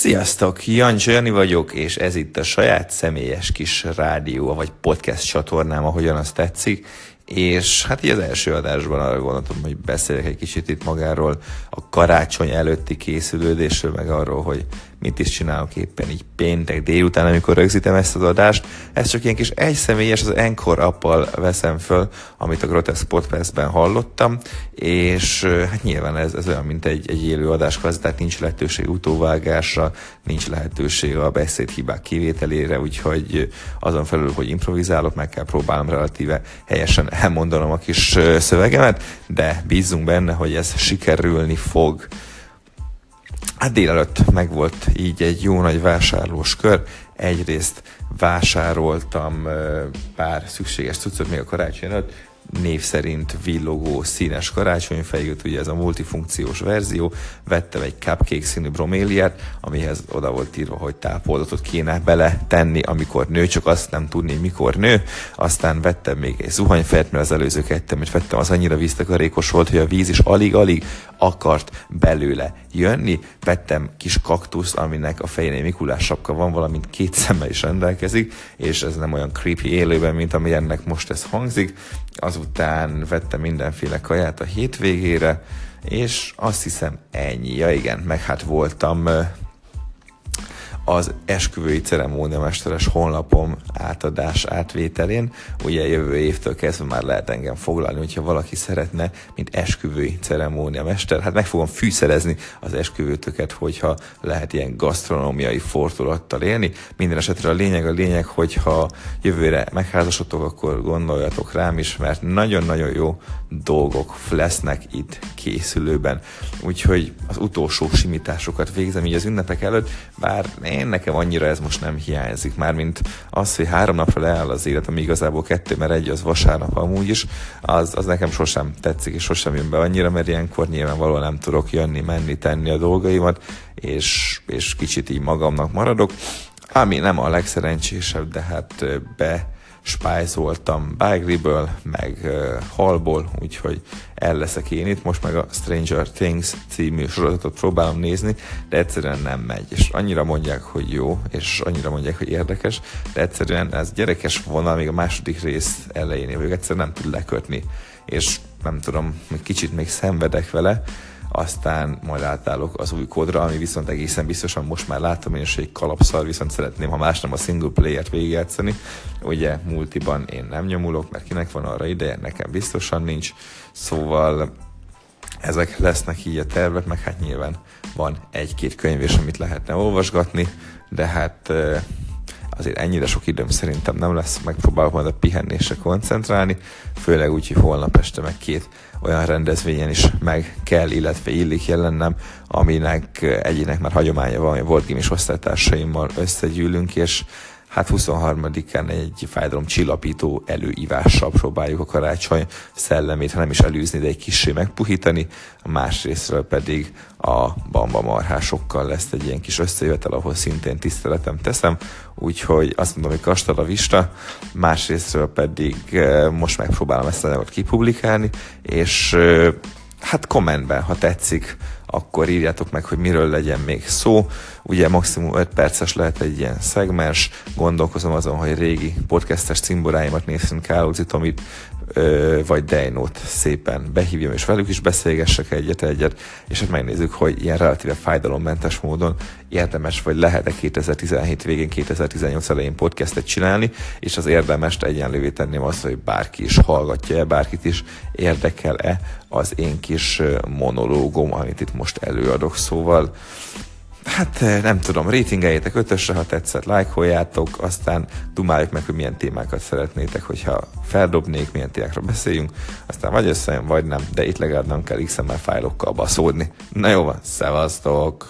Sziasztok, Jancsa Jani vagyok, és ez itt a saját személyes kis rádió, vagy podcast csatornám, ahogyan azt tetszik, és hát így az első adásban arra gondoltam, hogy beszélek egy kicsit itt magáról, a karácsony előtti készülődésről, meg arról, hogy mit is csinálok éppen így péntek délután, amikor rögzítem ezt az adást. Ez csak ilyen kis egyszemélyes, az Encore appal veszem föl, amit a Grotesque Podcastben hallottam, és hát nyilván ez, ez olyan, mint egy, egy élő adás, tehát nincs lehetőség utóvágásra, nincs lehetőség a beszédhibák kivételére, úgyhogy azon felül, hogy improvizálok, meg kell próbálnom relatíve helyesen elmondanom a kis szövegemet, de bízunk benne, hogy ez sikerülni fog. Hát délelőtt megvolt így egy jó nagy vásárlós kör. Egyrészt vásároltam pár szükséges cuccot még a karácsony előtt, név szerint villogó színes karácsonyfejűt, ugye ez a multifunkciós verzió, vettem egy cupcake színű broméliát, amihez oda volt írva, hogy tápoldatot kéne bele tenni, amikor nő, csak azt nem tudni, mikor nő. Aztán vettem még egy zuhanyfert, mert az előző kettem, hogy vettem, az annyira víztakarékos volt, hogy a víz is alig-alig akart belőle jönni. Vettem kis kaktuszt, aminek a fején Mikulás sapka van, valamint két szemmel is rendelkezik, és ez nem olyan creepy élőben, mint ami ennek most ez hangzik. Azután vettem mindenféle kaját a hétvégére, és azt hiszem ennyi. Ja igen, meg hát voltam az esküvői ceremóniamesteres honlapom átadás átvételén. Ugye jövő évtől kezdve már lehet engem foglalni, hogyha valaki szeretne, mint esküvői ceremóniamester. Hát meg fogom fűszerezni az esküvőtöket, hogyha lehet ilyen gasztronómiai fordulattal élni. Minden esetre a lényeg a lényeg, hogyha jövőre megházasodtok, akkor gondoljatok rám is, mert nagyon-nagyon jó dolgok lesznek itt készülőben. Úgyhogy az utolsó simításokat végzem így az ünnepek előtt, bár én nekem annyira ez most nem hiányzik, már mint az, hogy három napra leáll az élet, ami igazából kettő, mert egy az vasárnap amúgy is, az, az nekem sosem tetszik, és sosem jön be annyira, mert ilyenkor nyilvánvalóan nem tudok jönni, menni, tenni a dolgaimat, és, és kicsit így magamnak maradok, ami nem a legszerencsésebb, de hát be spájzoltam Bagley-ből, meg uh, Hallból, úgyhogy el leszek én itt. Most meg a Stranger Things című sorozatot próbálom nézni, de egyszerűen nem megy. És annyira mondják, hogy jó, és annyira mondják, hogy érdekes, de egyszerűen ez gyerekes vonal, még a második rész elején vagyok, egyszerűen nem tud lekötni. És nem tudom, még kicsit még szenvedek vele, aztán majd átállok az új kódra, ami viszont egészen biztosan most már látom én egy kalapszar, viszont szeretném, ha más nem a single player-t végigjátszani. Ugye multiban én nem nyomulok, mert kinek van arra ideje, nekem biztosan nincs. Szóval ezek lesznek így a tervek, meg hát nyilván van egy-két könyv is, amit lehetne olvasgatni, de hát azért ennyire sok időm szerintem nem lesz, megpróbálok majd a pihenésre koncentrálni, főleg úgy, hogy holnap este meg két olyan rendezvényen is meg kell, illetve illik jelennem, aminek egyének már hagyománya van, hogy volt gimis osztálytársaimmal összegyűlünk, és hát 23-án egy fájdalom csillapító előívással próbáljuk a karácsony szellemét, ha nem is elűzni, de egy kicsi megpuhítani, másrésztről pedig a bamba marhásokkal lesz egy ilyen kis összejövetel, ahol szintén tiszteletem teszem, úgyhogy azt mondom, hogy kastal a vista, másrésztről pedig eh, most megpróbálom ezt a anyagot kipublikálni, és eh, hát kommentben, ha tetszik, akkor írjátok meg, hogy miről legyen még szó. Ugye maximum 5 perces lehet egy ilyen szegmens, gondolkozom azon, hogy régi podcastes cimboráimat nézzünk Kálózi Tomit, vagy Deinót szépen behívjam, és velük is beszélgessek egyet-egyet, és hát megnézzük, hogy ilyen relatíve fájdalommentes módon érdemes, vagy lehet-e 2017 végén, 2018 elején podcastet csinálni, és az érdemest egyenlővé tenném azt, hogy bárki is hallgatja-e, bárkit is érdekel-e az én kis monológom, amit itt most előadok, szóval Hát eh, nem tudom, ratingeljétek ötösre, ha tetszett, lájkoljátok, aztán dumáljuk meg, hogy milyen témákat szeretnétek, hogyha feldobnék, milyen témákról beszéljünk, aztán vagy összejön, vagy nem, de itt legalább nem kell XML fájlokkal baszódni. Na jó van, szevasztok!